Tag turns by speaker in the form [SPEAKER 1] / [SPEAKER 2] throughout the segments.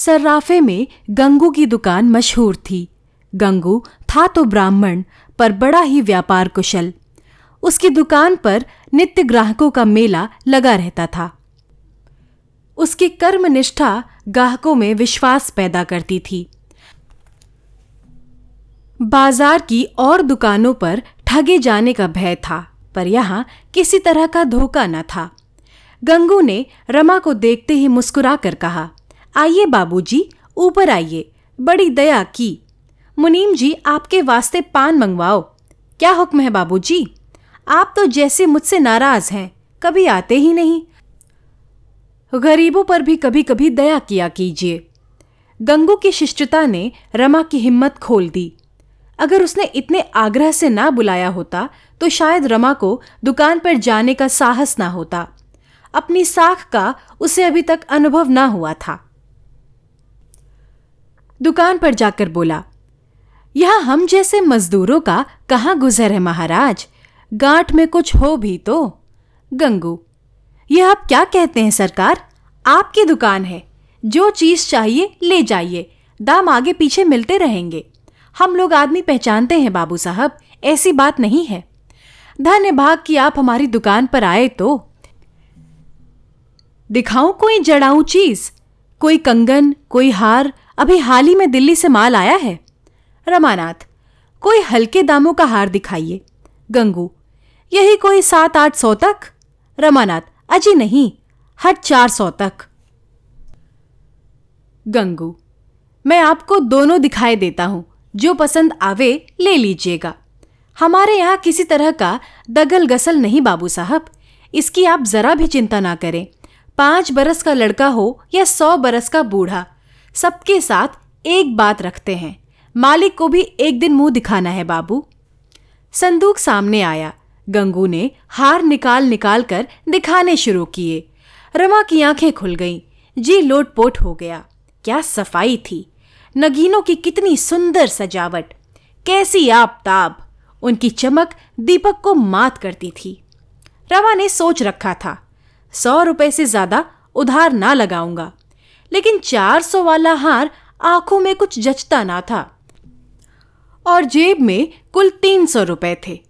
[SPEAKER 1] सर्राफे में गंगू की दुकान मशहूर थी। गंगू था तो ब्राह्मण, पर बड़ा ही व्यापार कुशल। उसकी दुकान पर नित्य ग्राहकों का मेला लगा रहता था। उसकी कर्मनिष्ठा ग्राहकों में विश्वास पैदा करती थी। बाज़ार की और दुकानों पर ठगे जाने का भय था, पर यहाँ किसी तरह का धोखा न था। गंगू ने रमा को देखते ही मुस्कुरा कर कहा आइए बाबूजी, ऊपर आइए। बड़ी दया की। मुनीम जी, आपके वास्ते पान मंगवाओ। क्या हुक्म है बाबूजी? आप तो जैसे मुझसे नाराज़ हैं, कभी आते ही नहीं। गरीबों पर भी कभी कभी दया किया कीजिए। गंगू की शिष्टता ने रमा की हिम्मत खोल दी। अगर उसने इतने आग्रह से ना बुलाया होता तो शायद रमा को दुकान पर जाने का साहस ना होता। अपनी साख का उसे अभी तक अनुभव ना हुआ था। दुकान पर जाकर बोला, यहाँ हम जैसे मजदूरों का कहाँ गुजर है महाराज? गांठ में कुछ हो भी तो। गंगू, यह आप क्या कहते हैं सरकार? आपकी दुकान है। जो चीज़ चाहिए, ले जाइए। दाम आगे पीछे मिलते रहेंगे। हम लोग आदमी पहचानते हैं बाबू साहब, ऐसी बात नहीं है। धन्य भाग कि आप हमारी दुकान पर आए तो। दिखाऊँ कोई जड़ाऊं चीज़? कोई कंगन, कोई हार अभी हाल ही में दिल्ली से माल आया है। रमानाथ, कोई हल्के दामों का हार दिखाइए। गंगू, यही कोई सात आठ सौ तक? रमानाथ, अजी नहीं, हर चार सौ तक। गंगू, मैं आपको दोनों दिखाई देता हूँ। जो पसंद आवे, ले लीजिएगा। हमारे यहाँ किसी तरह का दगल गसल नहीं बाबू साहब। इसकी आप जरा भी चिंता ना करें। पाँच बरस का लड़का हो या सौ बरस का बूढ़ा सबके साथ एक बात रखते हैं। मालिक को भी एक दिन मुँह दिखाना है, बाबू। संदूक सामने आया। गंगू ने हार निकाल निकाल कर दिखाने शुरू किए। रमा की आँखें खुल गईं। जी लोटपोट हो गया। क्या सफ़ाई थी? नगीनों की कितनी सुंदर सजावट। कैसी ताब उनकी चमक दीपक को मात करती थी। रमा ने सोच रखा था, सौ रुपए से ज़्यादा उधार ना लगाऊँगा। लेकिन चार सौ वाला हार आँखों में कुछ जचता ना था। और जेब में कुल तीन सौ रुपए थे।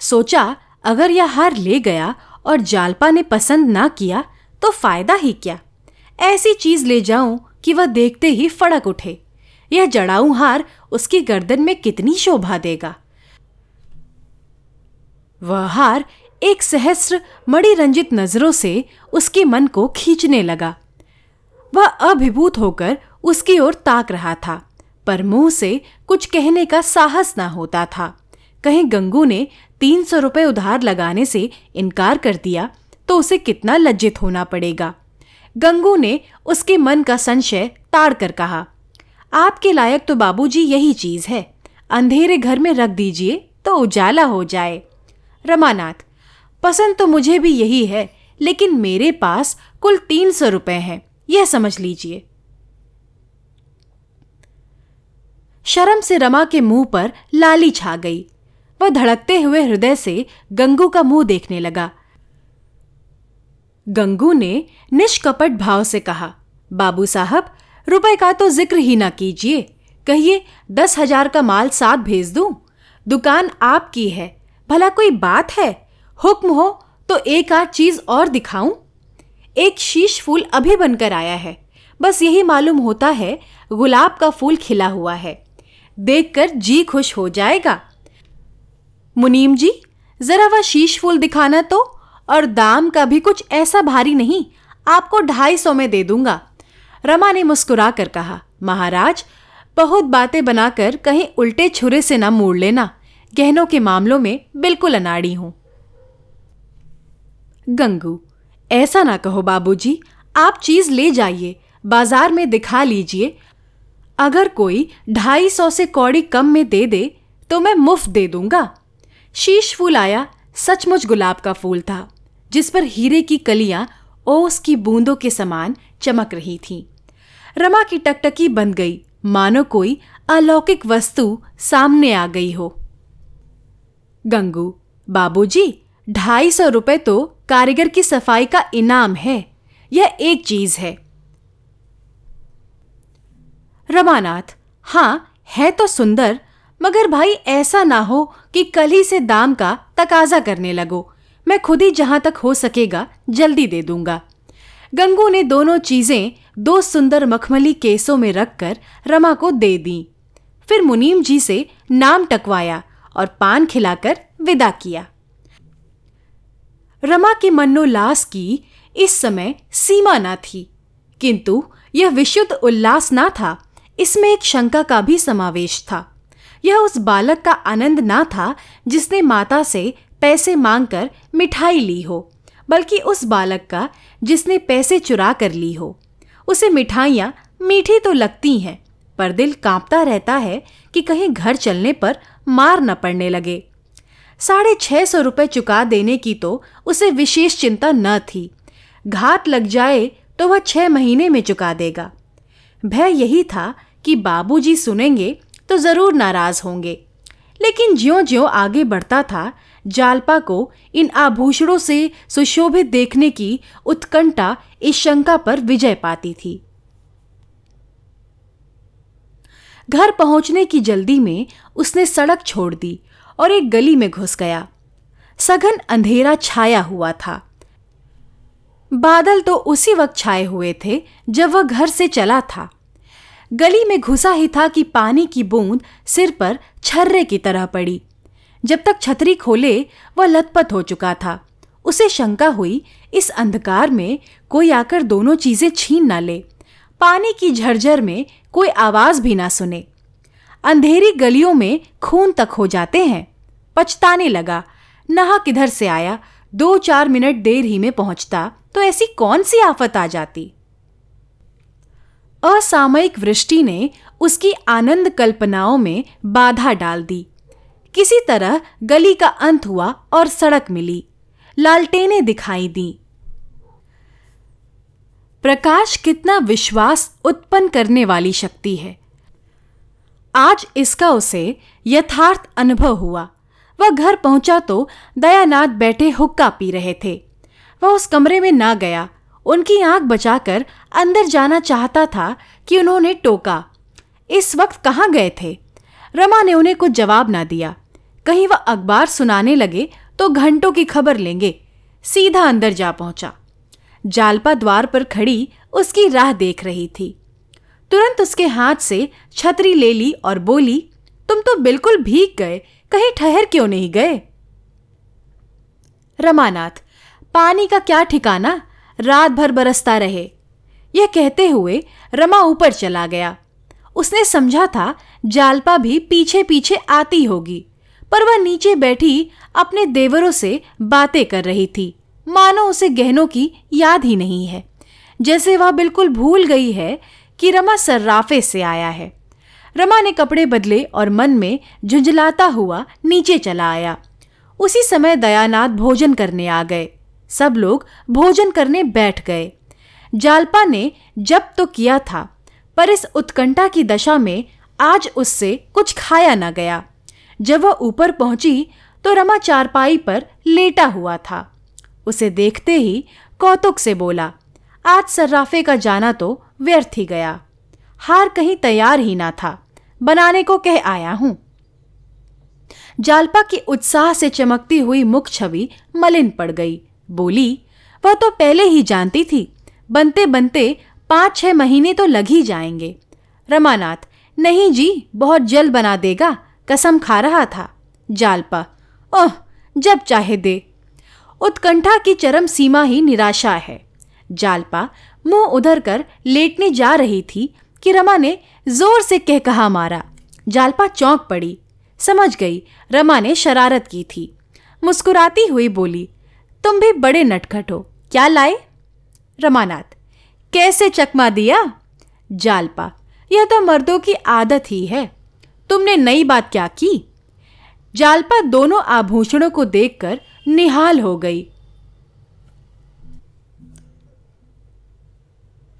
[SPEAKER 1] सोचा, अगर यह हार ले गया और जालपा ने पसंद ना किया तो फ़ायदा ही क्या? ऐसी चीज़ ले जाऊँ कि वह देखते ही फड़क उठे। यह जड़ाऊ हार उसकी गर्दन में कितनी शोभा देगा। वह हार एक सहस्र मणि रंजित नज़रों से उसके मन को खींचने लगा। वह अभिभूत होकर उसकी ओर ताक रहा था, पर मुँह से कुछ कहने का साहस ना होता था। कहीं गंगू ने तीन सौ रुपये उधार लगाने से इनकार कर दिया तो उसे कितना लज्जित होना पड़ेगा। गंगू ने उसके मन का संशय ताड़ कर कहा, आपके लायक तो बाबूजी यही चीज़ है। अंधेरे घर में रख दीजिए तो उजाला हो जाए। रमानाथ, पसंद तो मुझे भी यही है, लेकिन मेरे पास कुल तीन सौ रुपये हैं। यह समझ लीजिए। शर्म से रमा के मुँह पर लाली छा गई। वह धड़कते हुए हृदय से गंगू का मुँह देखने लगा। गंगू ने निष्कपट भाव से कहा, बाबू साहब, रुपए का तो ज़िक्र ही ना कीजिए। कहिए, दस हज़ार का माल साथ भेज दूँ? दुकान आपकी है, भला कोई बात है? हुक्म हो तो एक आध चीज़ और दिखाऊँ? एक शीश फूल अभी बनकर आया है। बस यही मालूम होता है, गुलाब का फूल खिला हुआ है। देखकर जी खुश हो जाएगा। मुनीम जी, जरा वह शीश फूल दिखाना तो और दाम का भी कुछ ऐसा भारी नहीं, आपको ढाई सौ में दे दूँगा। रमा ने मुस्कुरा कर कहा, महाराज, बहुत बातें बनाकर कहीं उल्टे छुरे से ना मोड़ लेना। गहनों के मामलों में बिल्कुल अनाड़ी हूँ। गंगू ऐसा ना कहो बाबूजी, आप चीज़ ले जाइए, बाज़ार में दिखा लीजिए। अगर कोई ढाई सौ से कौड़ी कम में दे दे तो मैं मुफ़्त दे दूँगा। शीश फूल आया, सचमुच गुलाब का फूल था, जिस पर हीरे की कलियाँ ओस की बूंदों के समान चमक रही थीं। रमा की टकटकी बंद गई, मानो कोई अलौकिक वस्तु सामने आ गई हो। गंगू, बाबूजी ढाई सौ रुपए तो कारीगर की सफ़ाई का इनाम है। यह एक चीज़ है। रमानाथ हाँ है तो सुंदर, मगर भाई ऐसा ना हो कि कल ही से दाम का तकाजा करने लगो। मैं खुद ही जहाँ तक हो सकेगा, जल्दी दे दूँगा। गंगू ने दोनों चीज़ें दो सुंदर मखमली केसों में रखकर रमा को दे दी। फिर मुनीम जी से नाम टकवाया और पान खिलाकर विदा किया। रमा के मनोल्लास की इस समय सीमा ना थी। किंतु यह विशुद्ध उल्लास ना था, इसमें एक शंका का भी समावेश था। यह उस बालक का आनंद ना था जिसने माता से पैसे मांगकर मिठाई ली हो, बल्कि उस बालक का जिसने पैसे चुरा कर ली हो। उसे मिठाइयाँ मीठी तो लगती हैं, पर दिल कांपता रहता है कि कहीं घर चलने पर मार न पड़ने लगे। साढ़े छह सौ रुपये चुका देने की तो उसे विशेष चिंता न थी। घात लग जाए तो वह छह महीने में चुका देगा। भय यही था कि बाबूजी सुनेंगे तो ज़रूर नाराज़ होंगे। लेकिन ज्यो ज्यो आगे बढ़ता था, जालपा को इन आभूषणों से सुशोभित देखने की उत्कंठा इस शंका पर विजय पाती थी। घर पहुँचने की जल्दी में उसने सड़क छोड़ दी। और एक गली में घुस गया। सघन अंधेरा छाया हुआ था। बादल तो उसी वक्त छाए हुए थे जब वह घर से चला था। गली में घुसा ही था कि पानी की बूंद सिर पर छर्रे की तरह पड़ी। जब तक छतरी खोले, वह लथपथ हो चुका था। उसे शंका हुई, इस अंधकार में कोई आकर दोनों चीज़ें छीन ना ले। पानी की झरझर में कोई आवाज़ भी ना सुने। अंधेरी गलियों में खून तक हो जाते हैं। पछताने लगा। नहा किधर से आया? दो चार मिनट देर ही में पहुँचता तो ऐसी कौन सी आफत आ जाती? असामयिक वृष्टि ने उसकी आनंद कल्पनाओं में बाधा डाल दी। किसी तरह गली का अंत हुआ और सड़क मिली। लालटेने दिखाई दी। प्रकाश कितना विश्वास उत्पन्न करने वाली शक्ति है। आज इसका उसे यथार्थ अनुभव हुआ। वह घर पहुँचा तो दयानाथ बैठे हुक्का पी रहे थे। वह उस कमरे में ना गया। उनकी आँख बचाकर अंदर जाना चाहता था कि उन्होंने टोका। इस वक्त कहाँ गए थे? रमा ने उन्हें कुछ जवाब ना दिया। कहीं वह अखबार सुनाने लगे तो घंटों की खबर लेंगे। सीधा अंदर जा पहुँचा। जालपा द्वार पर खड़ी उसकी राह देख रही थी। तुरंत उसके हाथ से छतरी ले ली और बोली, तुम तो बिल्कुल भीग गए। कहीं ठहर क्यों नहीं गए? रमानाथ, पानी का क्या ठिकाना? रात भर बरसता रहे। यह कहते हुए रमा ऊपर चला गया। उसने समझा था जालपा भी पीछे पीछे आती होगी, पर वह नीचे बैठी अपने देवरों से बातें कर रही थी। मानो उसे गहनों की याद ही नहीं है। जैसे वह बिल्कुल भूल गई है कि रमा सर्राफे से आया है। रमा ने कपड़े बदले और मन में झुंझलाता हुआ नीचे चला आया। उसी समय दयानाथ भोजन करने आ गए। सब लोग भोजन करने बैठ गए। जालपा ने जब तो किया था, पर इस उत्कंठा की दशा में आज उससे कुछ खाया न गया। जब वह ऊपर पहुँची तो रमा चारपाई पर लेटा हुआ था। उसे देखते ही कौतुक से बोला, आज सर्राफे का जाना तो व्यर्थ ही गया। हार कहीं तैयार ही ना था। बनाने को कह आया हूँ। जालपा की उत्साह से चमकती हुई मुख छवि मलिन पड़ गई। बोली, वह तो पहले ही जानती थी। बनते बनते पाँच छह महीने तो लग ही जाएँगे। रमानाथ, नहीं जी, बहुत जल्द बना देगा। कसम खा रहा था। जालपा, ओह, जब चाहे दे। उत्कंठा की चरम सीमा ही निराशा है। जालपा मुँह उधर कर लेटने जा रही थी कि रमा ने ज़ोर से कह कहा मारा। जालपा चौंक पड़ी। समझ गई, रमा ने शरारत की थी। मुस्कुराती हुई बोली, तुम भी बड़े नटखट हो, क्या लाए? रमानाथ, कैसे चकमा दिया? जालपा, यह तो मर्दों की आदत ही है। तुमने नई बात क्या की? जालपा दोनों आभूषणों को देखकर निहाल हो गई।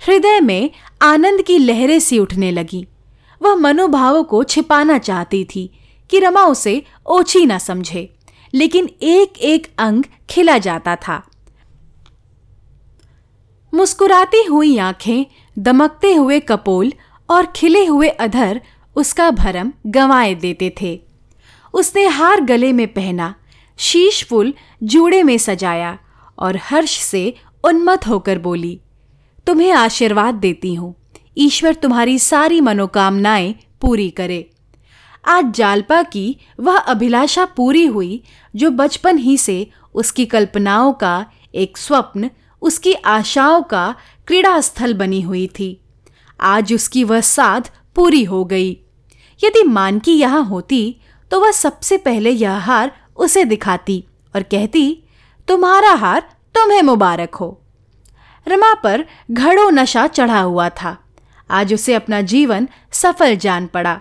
[SPEAKER 1] हृदय में आनंद की लहरें सी उठने लगी। वह मनोभावों को छिपाना चाहती थी कि रमा उसे ओछी ना समझे, लेकिन एक एक अंग खिला जाता था। मुस्कुराती हुई आँखें, दमकते हुए कपोल और खिले हुए अधर उसका भरम गंवाए देते थे। उसने हार गले में पहना, शीश फूल जूड़े में सजाया और हर्ष से उन्मत होकर बोली तुम्हें आशीर्वाद देती हूँ। ईश्वर तुम्हारी सारी मनोकामनाएँ पूरी करे। आज जालपा की वह अभिलाषा पूरी हुई, जो बचपन ही से उसकी कल्पनाओं का एक स्वप्न, उसकी आशाओं का क्रीड़ा स्थल बनी हुई थी। आज उसकी वह साध पूरी हो गई। यदि मानकी यहाँ होती तो वह सबसे पहले यह हार उसे दिखाती और कहती, तुम्हारा हार तुम्हें मुबारक हो। रमा पर घड़ो नशा चढ़ा हुआ था। आज उसे अपना जीवन सफल जान पड़ा।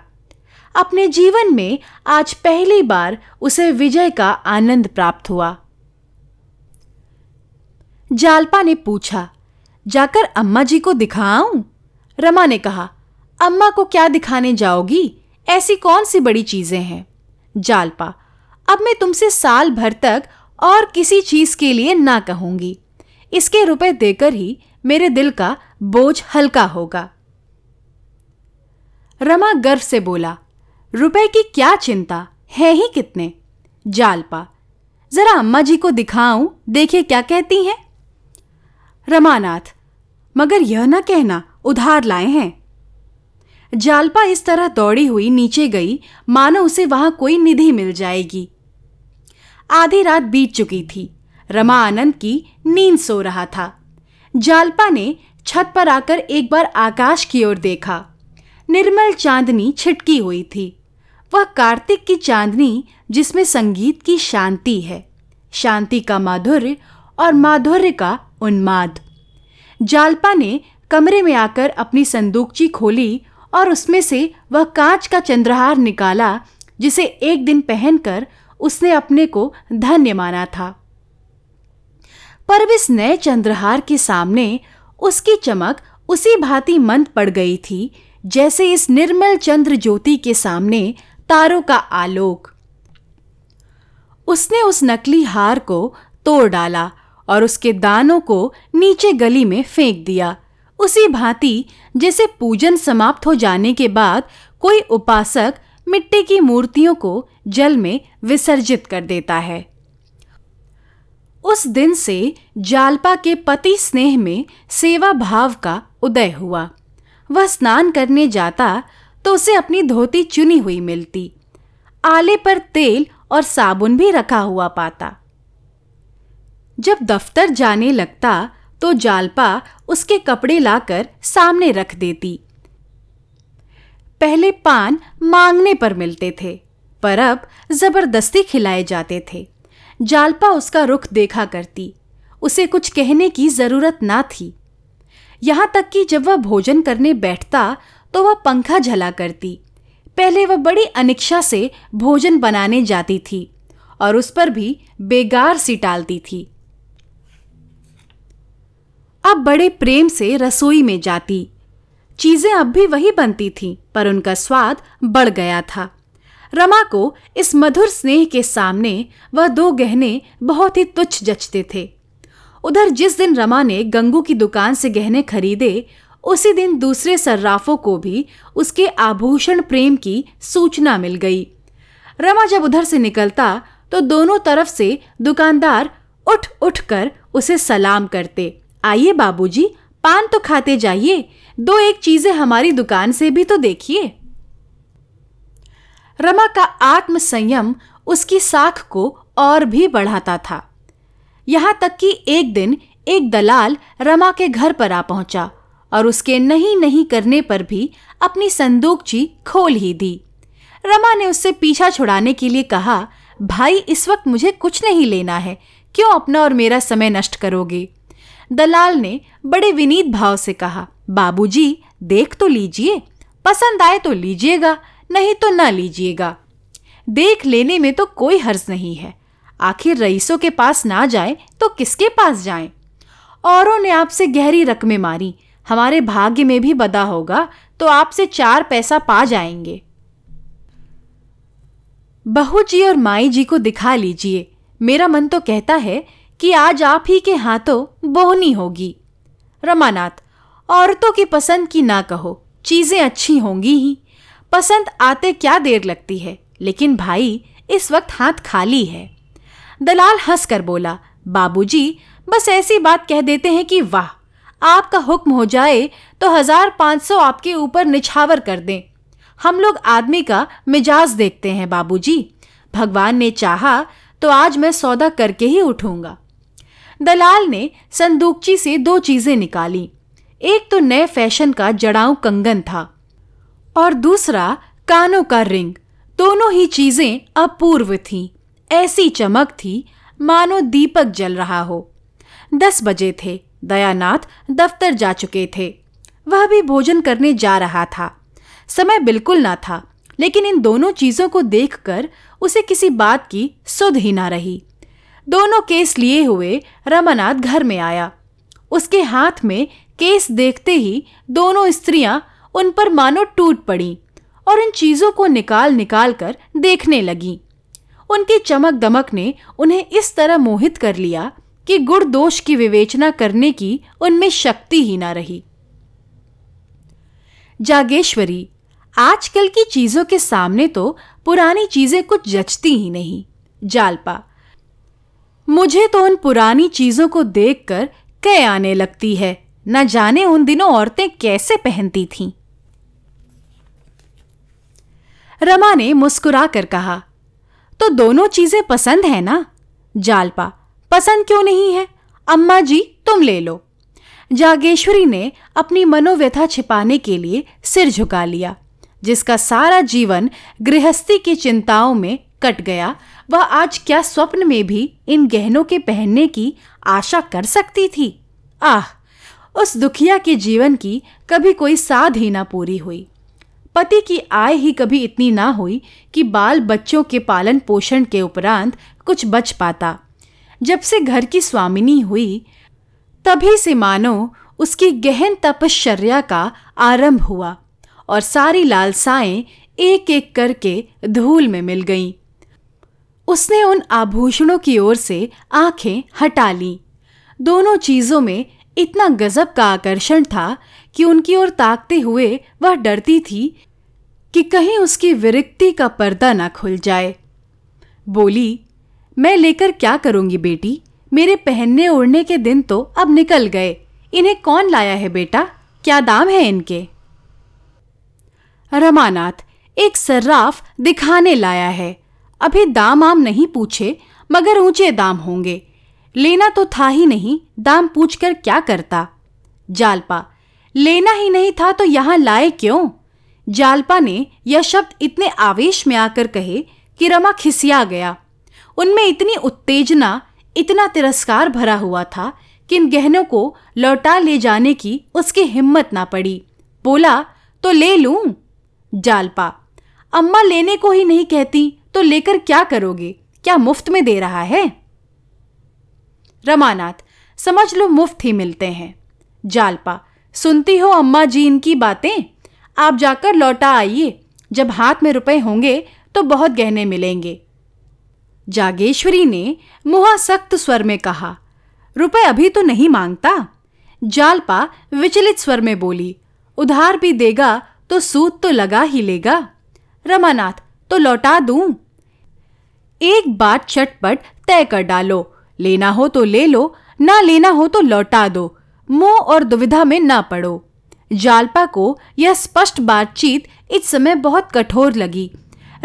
[SPEAKER 1] अपने जीवन में आज पहली बार उसे विजय का आनंद प्राप्त हुआ। जालपा ने पूछा, जाकर अम्मा जी को दिखाऊँ? रमा ने कहा, अम्मा को क्या दिखाने जाओगी? ऐसी कौन सी बड़ी चीज़ें हैं? जालपा, अब मैं तुमसे साल भर तक और किसी चीज़ के लिए ना कहूँगी। इसके रुपए देकर ही मेरे दिल का बोझ हल्का होगा। रमा गर्व से बोला, रुपए की क्या चिंता? है ही कितने? जालपा, जरा अम्मा जी को दिखाऊँ देखे क्या कहती हैं? रमानाथ, मगर यह ना कहना, उधार लाए हैं? जालपा इस तरह दौड़ी हुई नीचे गई, मानो उसे वहाँ कोई निधि मिल जाएगी। आधी रात बीत चुकी थी। रमा आनंद की नींद सो रहा था। जालपा ने छत पर आकर एक बार आकाश की ओर देखा। निर्मल चांदनी छिटकी हुई थी। वह कार्तिक की चांदनी जिसमें संगीत की शांति है। शांति का माधुर्य और माधुर्य का उन्माद। जालपा ने कमरे में आकर अपनी संदूकची खोली और उसमें से वह कांच का चंद्रहार निकाला, जिसे एक दिन पहनकर उसने अपने को धन्य माना था। पर इस नए चंद्रहार के सामने उसकी चमक उसी भांति मंद पड़ गई थी, जैसे इस निर्मल चंद्र ज्योति के सामने तारों का आलोक। उसने उस नकली हार को तोड़ डाला और उसके दानों को नीचे गली में फेंक दिया, उसी भांति जैसे पूजन समाप्त हो जाने के बाद कोई उपासक मिट्टी की मूर्तियों को जल में विसर्जित कर देता है। उस दिन से जालपा के पति स्नेह में सेवा भाव का उदय हुआ। वह स्नान करने जाता तो उसे अपनी धोती चुनी हुई मिलती। आले पर तेल और साबुन भी रखा हुआ पाता। जब दफ्तर जाने लगता तो जालपा उसके कपड़े लाकर सामने रख देती। पहले पान मांगने पर मिलते थे, पर अब ज़बरदस्ती खिलाए जाते थे। जालपा उसका रुख देखा करती। उसे कुछ कहने की ज़रूरत ना थी। यहाँ तक कि जब वह भोजन करने बैठता तो वह पंखा झला करती। पहले वह बड़ी अनिच्छा से भोजन बनाने जाती थी, और उस पर भी बेगार सी टालती थी। अब बड़े प्रेम से रसोई में जाती। चीज़ें अब भी वही बनती थीं, पर उनका स्वाद बढ़ गया था। रमा को इस मधुर स्नेह के सामने वह दो गहने बहुत ही तुच्छ जचते थे। उधर जिस दिन रमा ने गंगू की दुकान से गहने खरीदे, उसी दिन दूसरे सर्राफों को भी उसके आभूषण प्रेम की सूचना मिल गई। रमा जब उधर से निकलता तो दोनों तरफ़ से दुकानदार उठ उठ कर उसे सलाम करते। आइए बाबूजी, पान तो खाते जाइए, दो एक चीज़ें हमारी दुकान से भी तो देखिए। रमा का आत्मसंयम उसकी साख को और भी बढ़ाता था। यहाँ तक कि एक दिन एक दलाल रमा के घर पर आ पहुँचा और उसके नहीं नहीं करने पर भी अपनी संदूकची खोल ही दी। रमा ने उससे पीछा छुड़ाने के लिए कहा, भाई, इस वक्त मुझे कुछ नहीं लेना है। क्यों अपना और मेरा समय नष्ट करोगे? दलाल ने बड़े विनीत भाव से कहा, बाबूजी, देख तो लीजिए। पसंद आए तो लीजिएगा। नहीं तो ना लीजिएगा। देख लेने में तो कोई हर्ज नहीं है। आखिर रईसों के पास ना जाए तो किसके पास जाएँ? औरों ने आपसे गहरी रकमें मारी। हमारे भाग्य में भी बदा होगा तो आपसे चार पैसा पा जाएँगे। बहू जी और माई जी को दिखा लीजिए। मेरा मन तो कहता है कि आज आप ही के हाथों बोहनी होगी। रमानाथ, औरतों की पसंद की ना कहो। चीज़ें अच्छी होंगी ही। पसंद आते क्या देर लगती है? लेकिन भाई, इस वक्त हाथ खाली है। दलाल हंस कर बोला, बाबूजी, बस ऐसी बात कह देते हैं कि वाह, आपका हुक्म हो जाए तो हज़ार पाँच सौ आपके ऊपर निछावर कर दें। हम लोग आदमी का मिजाज देखते हैं, बाबूजी। भगवान ने चाहा तो आज मैं सौदा करके ही उठूँगा। दलाल ने संदूकची से दो चीज़ें निकाली। एक तो नए फ़ैशन का जड़ाऊ कंगन था। और दूसरा, कानों का रिंग। दोनों ही चीज़ें अपूर्व थीं। ऐसी चमक थी, मानो दीपक जल रहा हो। दस बजे थे। दयानाथ दफ्तर जा चुके थे। वह भी भोजन करने जा रहा था। समय बिल्कुल ना था, लेकिन इन दोनों चीज़ों को देखकर उसे किसी बात की सुध ही ना रही। दोनों केस लिए हुए रमानाथ घर में आया। उसके हाथ में केस देखते ही दोनों स्त्रियाँ उन पर मानो टूट पड़ी और इन चीज़ों को निकाल निकाल कर देखने लगी। उनकी चमक दमक ने उन्हें इस तरह मोहित कर लिया कि गुण दोष की विवेचना करने की उनमें शक्ति ही ना रही। जागेश्वरी, आजकल की चीज़ों के सामने तो पुरानी चीज़ें कुछ जचती ही नहीं। जालपा, मुझे तो उन पुरानी चीज़ों को देखकर कै आने लगती है। न जाने उन दिनों औरतें कैसे पहनती थीं। रमा ने मुस्कुरा कर कहा तो दोनों चीज़ें पसंद है ना? जालपा, पसंद क्यों नहीं है? अम्मा जी, तुम ले लो। जागेश्वरी ने अपनी मनोव्यथा छिपाने के लिए सिर झुका लिया, जिसका सारा जीवन गृहस्थी की चिंताओं में कट गया। वह आज क्या स्वप्न में भी इन गहनों के पहनने की आशा कर सकती थी? आह, उस दुखिया के जीवन की कभी कोई साध ही ना पूरी हुई। पति की आय ही कभी इतनी ना हुई कि बाल बच्चों के पालन पोषण के उपरांत कुछ बच पाता। जब से घर की स्वामिनी हुई, तभी से मानो उसकी गहन तपश्चर्या का आरंभ हुआ और सारी लालसाएँ एक एक करके धूल में मिल गईं। उसने उन आभूषणों की ओर से आँखें हटा लीं। दोनों चीज़ों में इतना गजब का आकर्षण था कि उनकी ओर ताकते हुए वह डरती थी कि कहीं उसकी विरक्ति का पर्दा ना खुल जाए। बोली, मैं लेकर क्या करूँगी बेटी? मेरे पहनने ओढ़ने के दिन तो अब निकल गए। इन्हें कौन लाया है बेटा? क्या दाम है इनके? रमानाथ एक सर्राफ दिखाने लाया है। अभी दाम आम नहीं पूछे, मगर ऊँचे दाम होंगे। लेना तो था ही नहीं, दाम पूछकर क्या करता? जालपा, लेना ही नहीं था तो यहाँ लाए क्यों? जालपा ने यह शब्द इतने आवेश में आकर कहे कि रमा खिसिया गया। उनमें इतनी उत्तेजना, इतना तिरस्कार भरा हुआ था कि इन गहनों को लौटा ले जाने की उसकी हिम्मत ना पड़ी। बोला तो ले लूँ? जालपा, अम्मा लेने को ही नहीं कहती तो लेकर क्या करोगे? क्या मुफ़्त में दे रहा है? रमानाथ, समझ लो मुफ़्त ही मिलते हैं। जालपा, सुनती हो अम्मा जी इनकी बातें? आप जाकर लौटा आइए। जब हाथ में रुपए होंगे तो बहुत गहने मिलेंगे। जागेश्वरी ने मुहा सख्त स्वर में कहा, रुपए अभी तो नहीं माँगता? जालपा विचलित स्वर में बोली, उधार भी देगा तो सूद तो लगा ही लेगा। रमानाथ तो लौटा दूँ? एक बात चटपट तय कर डालो, लेना हो तो ले लो, ना लेना हो तो लौटा दो, मोह और दुविधा में ना पड़ो। जालपा को यह स्पष्ट बातचीत इस समय बहुत कठोर लगी।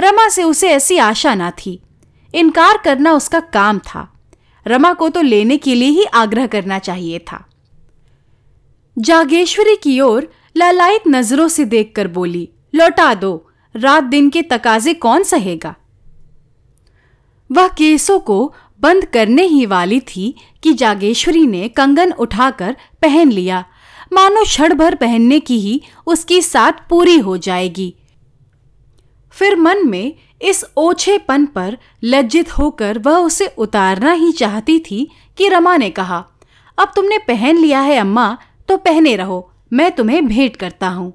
[SPEAKER 1] रमा से उसे ऐसी आशा ना थी। इनकार करना उसका काम था। रमा को तो लेने के लिए ही आग्रह करना चाहिए था। जागेश्वरी की ओर लालायित नज़रों से देखकर बोली, लौटा दो, रात दिन के तकाजे कौन सहेगा? वह केसों को बंद करने ही वाली थी कि जागेश्वरी ने कंगन उठाकर पहन लिया। मानो क्षण भर पहनने की ही उसकी साथ पूरी हो जाएगी। फिर मन में इस ओछेपन पर लज्जित होकर वह उसे उतारना ही चाहती थी कि रमा ने कहा, अब तुमने पहन लिया है अम्मा तो पहने रहो, मैं तुम्हें भेंट करता हूँ।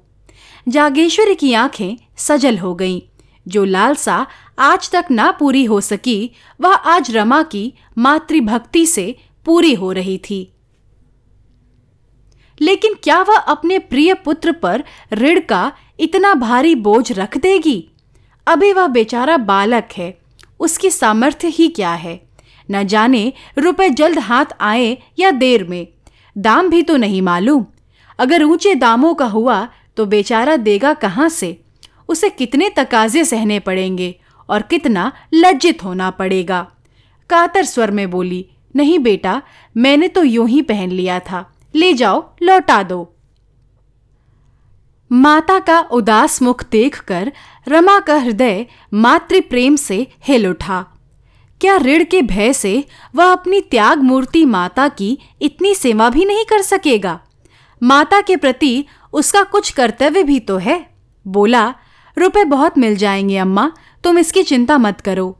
[SPEAKER 1] जागेश्वरी की आँखें सजल हो गईं। जो लालसा आज तक ना पूरी हो सकी, वह आज रमा की मातृभक्ति से पूरी हो रही थी। लेकिन क्या वह अपने प्रिय पुत्र पर ऋण का इतना भारी बोझ रख देगी? अभी वह बेचारा बालक है, उसकी सामर्थ्य ही क्या है? न जाने रुपए जल्द हाथ आए या देर में। दाम भी तो नहीं मालूम। अगर ऊँचे दामों का हुआ तो बेचारा देगा कहाँ से? उसे कितने तकाजे सहने पड़ेंगे और कितना लज्जित होना पड़ेगा? कातर स्वर में बोली, नहीं बेटा, मैंने तो यूँ ही पहन लिया था। ले जाओ, लौटा दो। माता का उदास मुख देखकर रमा का हृदय मातृ प्रेम से हिल उठा। क्या ऋण के भय से वह अपनी त्याग मूर्ति माता की इतनी सेवा भी नहीं कर सकेगा? माता के प्रति उसका कुछ कर्तव्य भी तो है। बोला, रुपए बहुत मिल जाएँगे अम्मा, तुम इसकी चिंता मत करो।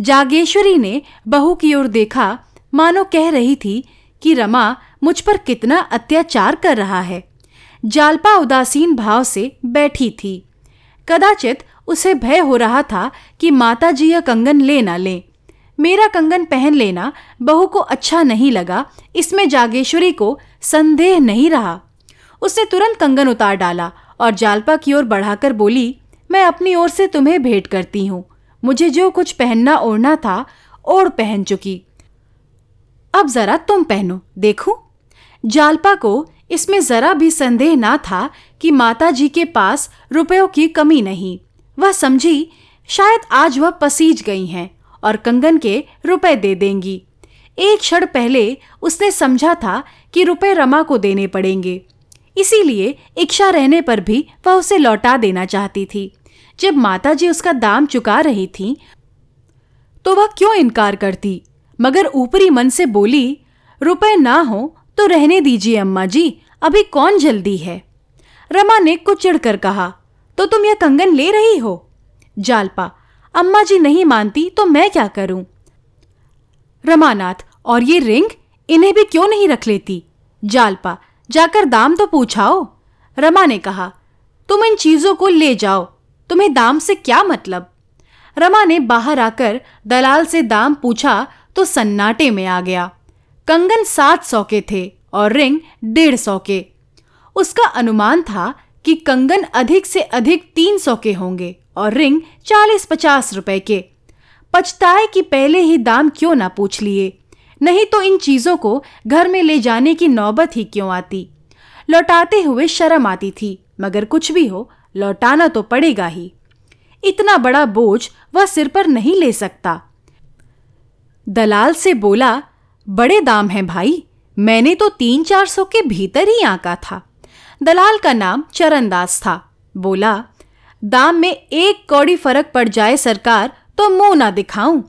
[SPEAKER 1] जागेश्वरी ने बहू की ओर देखा, मानो कह रही थी कि रमा मुझ पर कितना अत्याचार कर रहा है। जालपा उदासीन भाव से बैठी थी। कदाचित उसे भय हो रहा था कि माता जी यह कंगन ले ना ले। मेरा कंगन पहन लेना बहू को अच्छा नहीं लगा, इसमें जागेश्वरी को संदेह नहीं रहा। उसने तुरंत कंगन उतार डाला और जालपा की ओर बढ़ाकर बोली, मैं अपनी ओर से तुम्हें भेंट करती हूँ। मुझे जो कुछ पहनना ओढ़ना था, ओढ़ पहन चुकी। अब जरा तुम पहनो, देखो? जालपा को इसमें जरा भी संदेह ना था कि माता जी के पास रुपयों की कमी नहीं। वह समझी, शायद आज वह पसीज गई हैं और कंगन के रुपए दे देंगी। एक क्षण पहले उसने समझा था कि रुपए रमा को देने पड़ेंगे। इसीलिए इच्छा रहने पर भी वह उसे लौटा देना चाहती थी। जब माताजी उसका दाम चुका रही थी तो वह क्यों इनकार करती? मगर ऊपरी मन से बोली, रुपए ना हो तो रहने दीजिए, अम्मा जी। अभी कौन जल्दी है? रमा ने कुछ चिढ़कर कहा तो तुम यह कंगन ले रही हो? जालपा, अम्मा जी नहीं मानती तो मैं क्या करूँ? रमानाथ, और ये रिंग? इन्हें भी क्यों नहीं रख लेती? जालपा, जाकर दाम तो पूछाओ। रमा ने कहा, तुम इन चीज़ों को ले जाओ। तुम्हें दाम से क्या मतलब? रमा ने बाहर आकर दलाल से दाम पूछा तो सन्नाटे में आ गया। कंगन सात सौ के थे और रिंग डेढ़ सौ के। उसका अनुमान था कि कंगन अधिक से अधिक तीन सौ के होंगे और रिंग चालीस पचास रुपए के। पछताए कि पहले ही दाम क्यों ना पूछ लिए। नहीं तो इन चीज़ों को घर में ले जाने की नौबत ही क्यों आती। लौटाते हुए शर्म आती थी, मगर कुछ भी हो, लौटाना तो पड़ेगा ही। इतना बड़ा बोझ वह सिर पर नहीं ले सकता। दलाल से बोला बड़े दाम हैं भाई। मैंने तो तीन चार सौ के भीतर ही आका था। दलाल का नाम चरणदास था। बोला, दाम में एक कौड़ी फ़र्क पड़ जाए सरकार तो मुँह ना दिखाऊँ।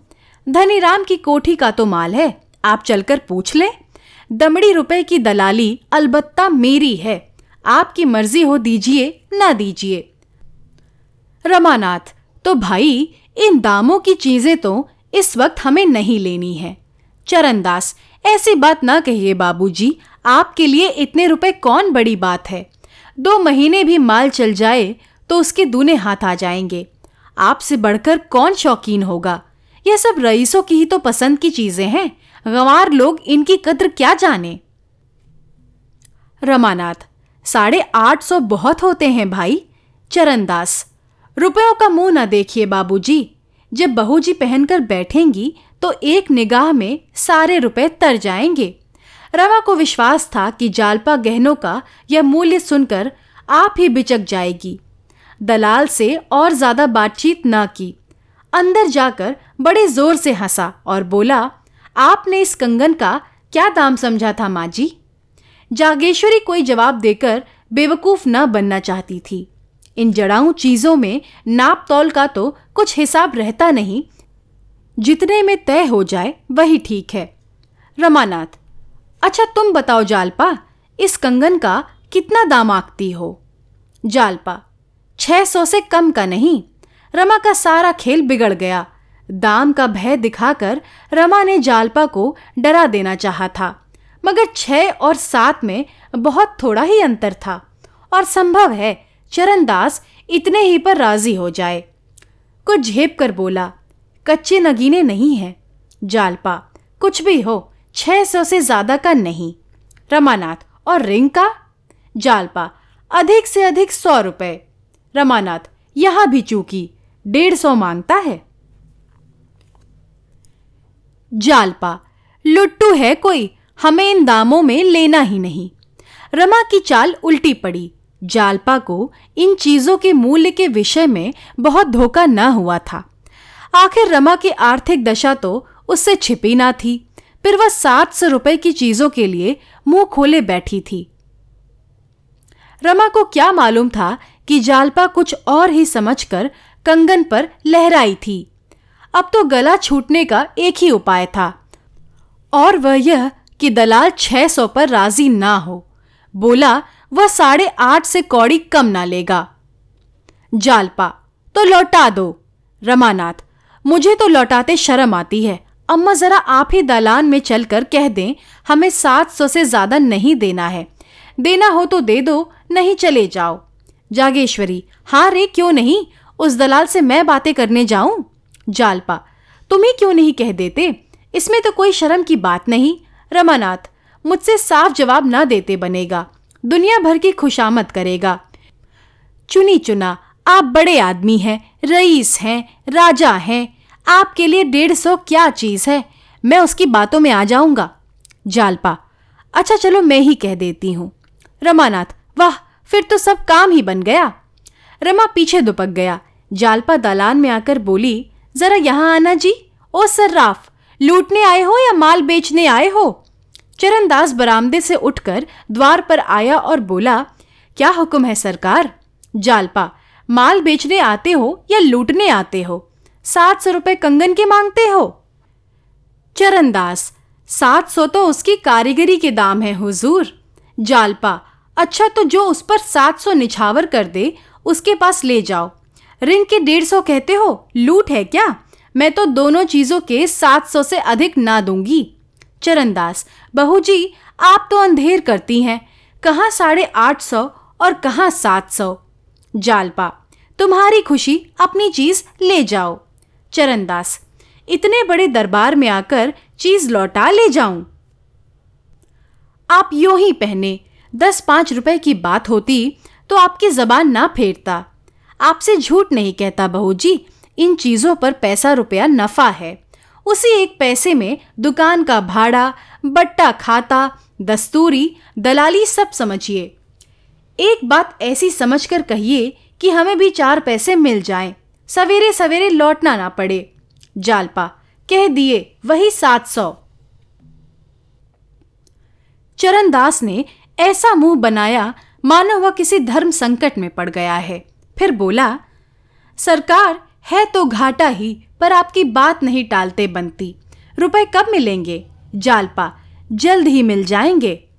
[SPEAKER 1] धनीराम की कोठी का तो माल है, आप चलकर पूछ ले। दमड़ी रुपए की दलाली अलबत्ता मेरी है। आपकी मर्ज़ी हो दीजिए, ना दीजिए। रमानाथ तो भाई, इन दामों की चीज़ें तो इस वक्त हमें नहीं लेनी है। चरणदास। ऐसी बात ना कहिए बाबूजी, आपके लिए इतने रुपए कौन बड़ी बात है? दो महीने भी माल चल जाए तो उसके दूने हाथ आ जाएँगे। आपसे बढ़कर कौन शौकीन होगा? यह सब रईसों की ही तो पसंद की चीज़ें हैं। गंवार लोग इनकी कद्र क्या जाने? रमानाथ, साढ़े आठ सौ बहुत होते हैं भाई। चरणदास, रुपयों का मुँह न देखिए बाबूजी। जब बहू जी पहनकर बैठेंगी तो एक निगाह में सारे रुपए तर जाएँगे। रमा को विश्वास था कि जालपा गहनों का यह मूल्य सुनकर आप ही बिचक जाएगी। दलाल से और ज़्यादा बातचीत न की। अंदर जाकर बड़े ज़ोर से हंसा और बोला, आपने इस कंगन का क्या दाम समझा था माँ जी जागेश्वरी कोई जवाब देकर बेवकूफ़ न बनना चाहती थी। इन जड़ाऊ चीज़ों में नाप तौल का तो कुछ हिसाब रहता नहीं जितने में तय हो जाए, वही ठीक है। रमानाथ अच्छा तुम बताओ जालपा, इस कंगन का कितना दाम आंकती हो? जालपा, छह सौ से कम का नहीं, रमा का सारा खेल बिगड़ गया। दाम का भय दिखाकर रमा ने जालपा को डरा देना चाहा था, मगर छह और सात में बहुत थोड़ा ही अंतर था, और संभव है चरणदास इतने ही पर राज़ी हो जाए। कुछ झेप कर बोला कच्चे नगीने नहीं हैं। जालपा, कुछ भी हो, छह सौ से ज़्यादा का नहीं। रमानाथ, और रिंग का? जालपा, अधिक से अधिक सौ रुपए। रमानाथ, यहाँ भी चूकी, डेढ़ सौ माँगता है। जालपा, लुट्टू है कोई, हमें इन दामों में लेना ही नहीं। रमा की चाल उल्टी पड़ी। जालपा को इन चीज़ों के मूल्य के विषय में बहुत धोखा न हुआ था। आखिर रमा की आर्थिक दशा तो उससे छिपी ना थी। फिर वह सात सौ रुपए की चीज़ों के लिए मुँह खोले बैठी थी। रमा को क्या मालूम था कि जालपा कुछ और ही समझकर कंगन पर लहराई थी। अब तो गला छूटने का एक ही उपाय था। और वह यह कि दलाल छह सौ पर राज़ी ना हो। बोला, वह साढ़े आठ से कौड़ी कम ना लेगा। जालपा तो लौटा दो, रमानाथ। मुझे तो लौटाते शर्म आती है। अम्मा जरा आप ही दलान में चलकर कह दें, हमें सात सौ से ज़्यादा नहीं देना है। देना हो तो दे दो, नहीं चले जाओ। जागेश्वरी हाँ रे, क्यों नहीं? उस दलाल से मैं बातें करने जाऊँ? जालपा तुम्हें क्यों नहीं कह देते? इसमें तो कोई शर्म की बात नहीं। रमानाथ, मुझसे साफ़ जवाब ना देते बनेगा। दुनिया भर की खुशामद करेगा। चुनी चुना, आप बड़े आदमी हैं, रईस हैं, राजा हैं। आपके लिए डेढ़ सौ क्या चीज़ है? मैं उसकी बातों में आ जाऊँगा। जालपा अच्छा चलो मैं ही कह देती हूँ। रमानाथ, वाह, फिर तो सब काम ही बन गया। रमा पीछे दुपक गया। जालपा दालान में आकर बोली, जरा यहाँ आना जी। ओ सर्राफ, लूटने आए हो या माल बेचने आए हो? चरणदास बरामदे से उठकर द्वार पर आया और बोला, क्या हुक्म है सरकार? जालपा, माल बेचने आते हो या लूटने आते हो? सात सौ रुपए कंगन के मांगते हो? चरणदास, सात सौ तो उसकी कारीगरी के दाम है, हुजूर। जालपा अच्छा तो जो उस पर सात सौ निछावर कर दे, उसके पास ले जाओ। रिंग के डेढ़ सौ कहते हो? लूट है क्या? मैं तो दोनों चीज़ों के सात सौ से अधिक ना दूँगी। चरणदास, बहू जी, आप तो अंधेर करती हैं। कहाँ साढ़े आठ सौ और कहाँ सात सौ? जालपा, तुम्हारी खुशी अपनी चीज़ ले जाओ। चरणदास इतने बड़े दरबार में आकर चीज़ लौटा ले जाऊँ। आप यूँ ही पहने दस पाँच रुपए की बात होती तो आपकी जबान ना फेरता। आपसे झूठ नहीं कहता बहू जी इन चीज़ों पर पैसा रुपया नफा है। उसी एक पैसे में दुकान का भाड़ा बट्टा खाता दस्तूरी दलाली सब समझिए। एक बात ऐसी समझकर कहिए कि हमें भी चार पैसे मिल जाएँ, सवेरे सवेरे लौटना ना पड़े। जालपा, कह दिए, वही सात सौ. चरणदास ने ऐसा मुँह बनाया, मानो वह किसी धर्म संकट में पड़ गया है। फिर बोला, सरकार है तो घाटा ही, पर आपकी बात नहीं टालते बनती। रुपए कब मिलेंगे? जालपा, जल्द ही मिल जाएँगे?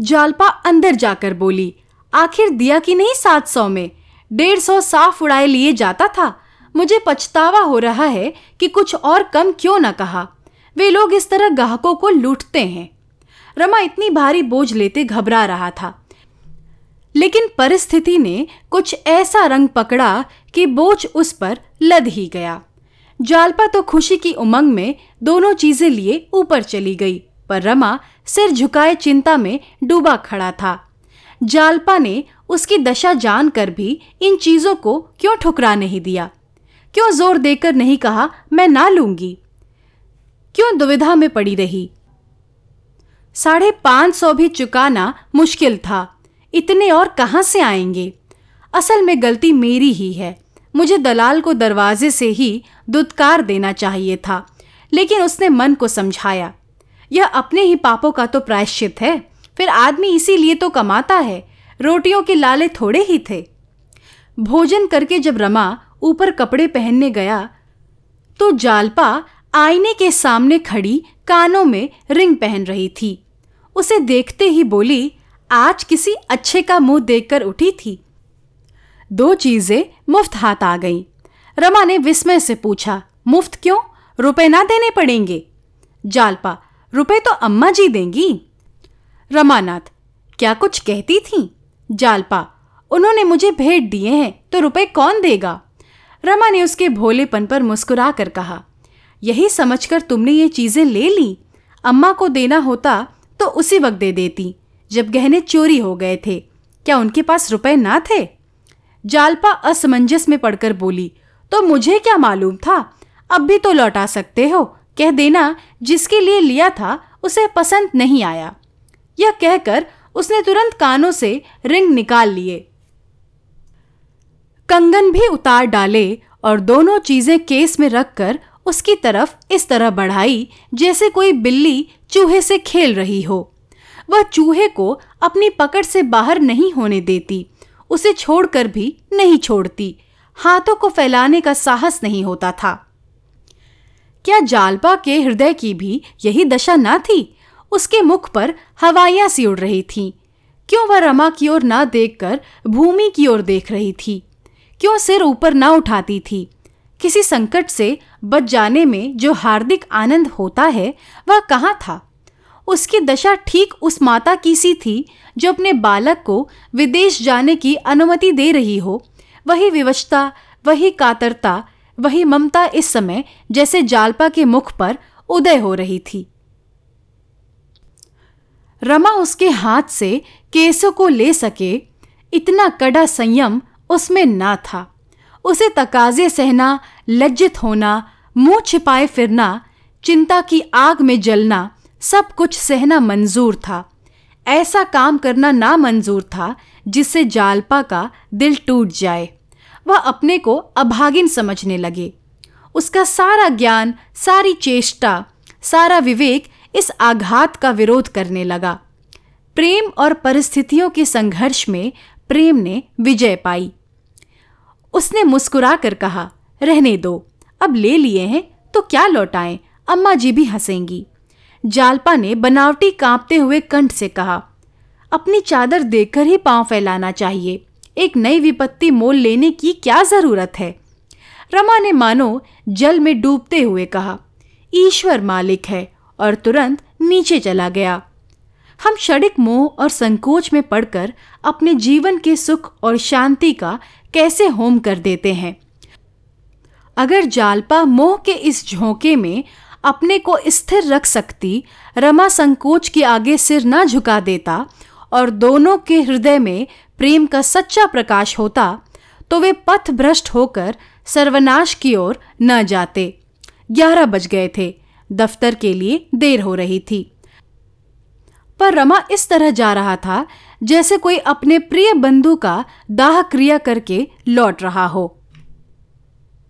[SPEAKER 1] जालपा अंदर जाकर बोली, आखिर दिया कि नहीं सात सौ में? डेढ़ सौ साफ़ उड़ाए लिए जाता था। मुझे पछतावा हो रहा है कि कुछ और कम क्यों ना कहा। वे लोग इस तरह ग्राहकों को लूटते हैं। रमा इतनी भारी बोझ लेते घबरा रहा था। लेकिन परिस्थिति ने कुछ ऐसा रंग पकड़ा कि बोझ उस पर लद ही गया। जालपा तो खुशी की उमंग में दोनों चीज़ें लिए ऊपर चली गई, पर रमा सिर झुकाए चिंता में डूबा खड़ा था। जालपा ने उसकी दशा जानकर भी इन चीज़ों को क्यों ठुकरा नहीं दिया? क्यों ज़ोर देकर नहीं कहा, मैं ना लूँगी क्यों दुविधा में पड़ी रही? साढ़े पाँच सौ भी चुकाना मुश्किल था। इतने और कहाँ से आएँगे? असल में गलती मेरी ही है। मुझे दलाल को दरवाजे से ही दुदकार देना चाहिए था, लेकिन उसने मन को समझाया। यह अपने ही पापों का तो प्रायश्चित है। फिर आदमी इसीलिए तो कमाता है। रोटियों के लाले थोड़े ही थे। भोजन करके जब रमा ऊपर कपड़े पहनने गया तो जालपा आईने के सामने खड़ी कानों में रिंग पहन रही थी। उसे देखते ही बोली, आज किसी अच्छे का मुँह देखकर उठी थी। दो चीज़ें मुफ़्त हाथ आ गईं। रमा ने विस्मय से पूछा, मुफ़्त क्यों? रुपए ना देने पड़ेंगे? जालपा, रुपए तो अम्मा जी देंगी। रमानाथ, क्या कुछ कहती थी? जालपा, उन्होंने मुझे भेंट दिए हैं तो रुपए कौन देगा? रमा ने उसके भोलेपन पर मुस्कुरा कर कहा, यही समझकर तुमने ये चीज़ें ले ली? अम्मा को देना होता तो उसी वक्त दे देती, जब गहने चोरी हो गए थे। क्या उनके पास रुपए ना थे? जालपा असमंजस में पड़कर बोली तो मुझे क्या मालूम था? अब भी तो लौटा सकते हो, कह देना, जिसके लिए लिया था, उसे पसंद नहीं आया। यह कहकर उसने तुरंत कानों से रिंग निकाल लिए। कंगन भी उतार डाले और दोनों चीज़ें केस में रखकर उसकी तरफ़ इस तरह बढ़ाई, जैसे कोई बिल्ली चूहे से खेल रही हो। वह चूहे को अपनी पकड़ से बाहर नहीं होने देती, उसे छोड़कर भी नहीं छोड़ती। हाथों को फैलाने का साहस नहीं होता था। क्या जालपा के हृदय की भी यही दशा ना थी? उसके मुख पर हवाइयाँ सी उड़ रही थीं। क्यों वह रमा की ओर ना देखकर भूमि की ओर देख रही थी? क्यों सिर ऊपर ना उठाती थी? किसी संकट से बच जाने में जो हार्दिक आनंद होता है, वह कहाँ था? उसकी दशा ठीक उस माता की सी थी, जो अपने बालक को विदेश जाने की अनुमति दे रही हो। वही विवशता, वही कातरता, वही ममता इस समय जैसे जालपा के मुख पर उदय हो रही थी। रमा उसके हाथ से केसों को ले सके, इतना कड़ा संयम उसमें ना था। उसे तकाजे सहना, लज्जित होना, मुँह छिपाए फिरना, चिंता की आग में जलना, सब कुछ सहना मंजूर था। ऐसा काम करना ना मंजूर था जिससे जालपा का दिल टूट जाए। वह अपने को अभागिन समझने लगे। उसका सारा ज्ञान, सारी चेष्टा, सारा विवेक इस आघात का विरोध करने लगा। प्रेम और परिस्थितियों के संघर्ष में प्रेम ने विजय पाई। उसने मुस्कुरा कर कहा, रहने दो, अब ले लिए हैं तो क्या लौटाएँ? अम्मा जी भी हंसेंगी। जालपा ने बनावटी कांपते हुए कंठ से कहा, अपनी चादर देखकर ही पाँव फैलाना चाहिए। एक नई विपत्ति मोल लेने की क्या ज़रूरत है? रमा ने मानो जल में डूबते हुए कहा, ईश्वर मालिक है और तुरंत नीचे चला गया। हम क्षणिक मोह और संकोच में पड़कर अपने जीवन के सुख और शांति का कैसे होम कर देते हैं? अगर जालपा मोह के इस झोंके में अपने को स्थिर रख सकती, रमा संकोच के आगे सिर न झुका देता और दोनों के हृदय में प्रेम का सच्चा प्रकाश होता तो वे पथ भ्रष्ट होकर सर्वनाश की ओर न जाते। ग्यारह बज गए थे। दफ्तर के लिए देर हो रही थी। पर रमा इस तरह जा रहा था जैसे कोई अपने प्रिय बंधु का दाह क्रिया करके लौट रहा हो।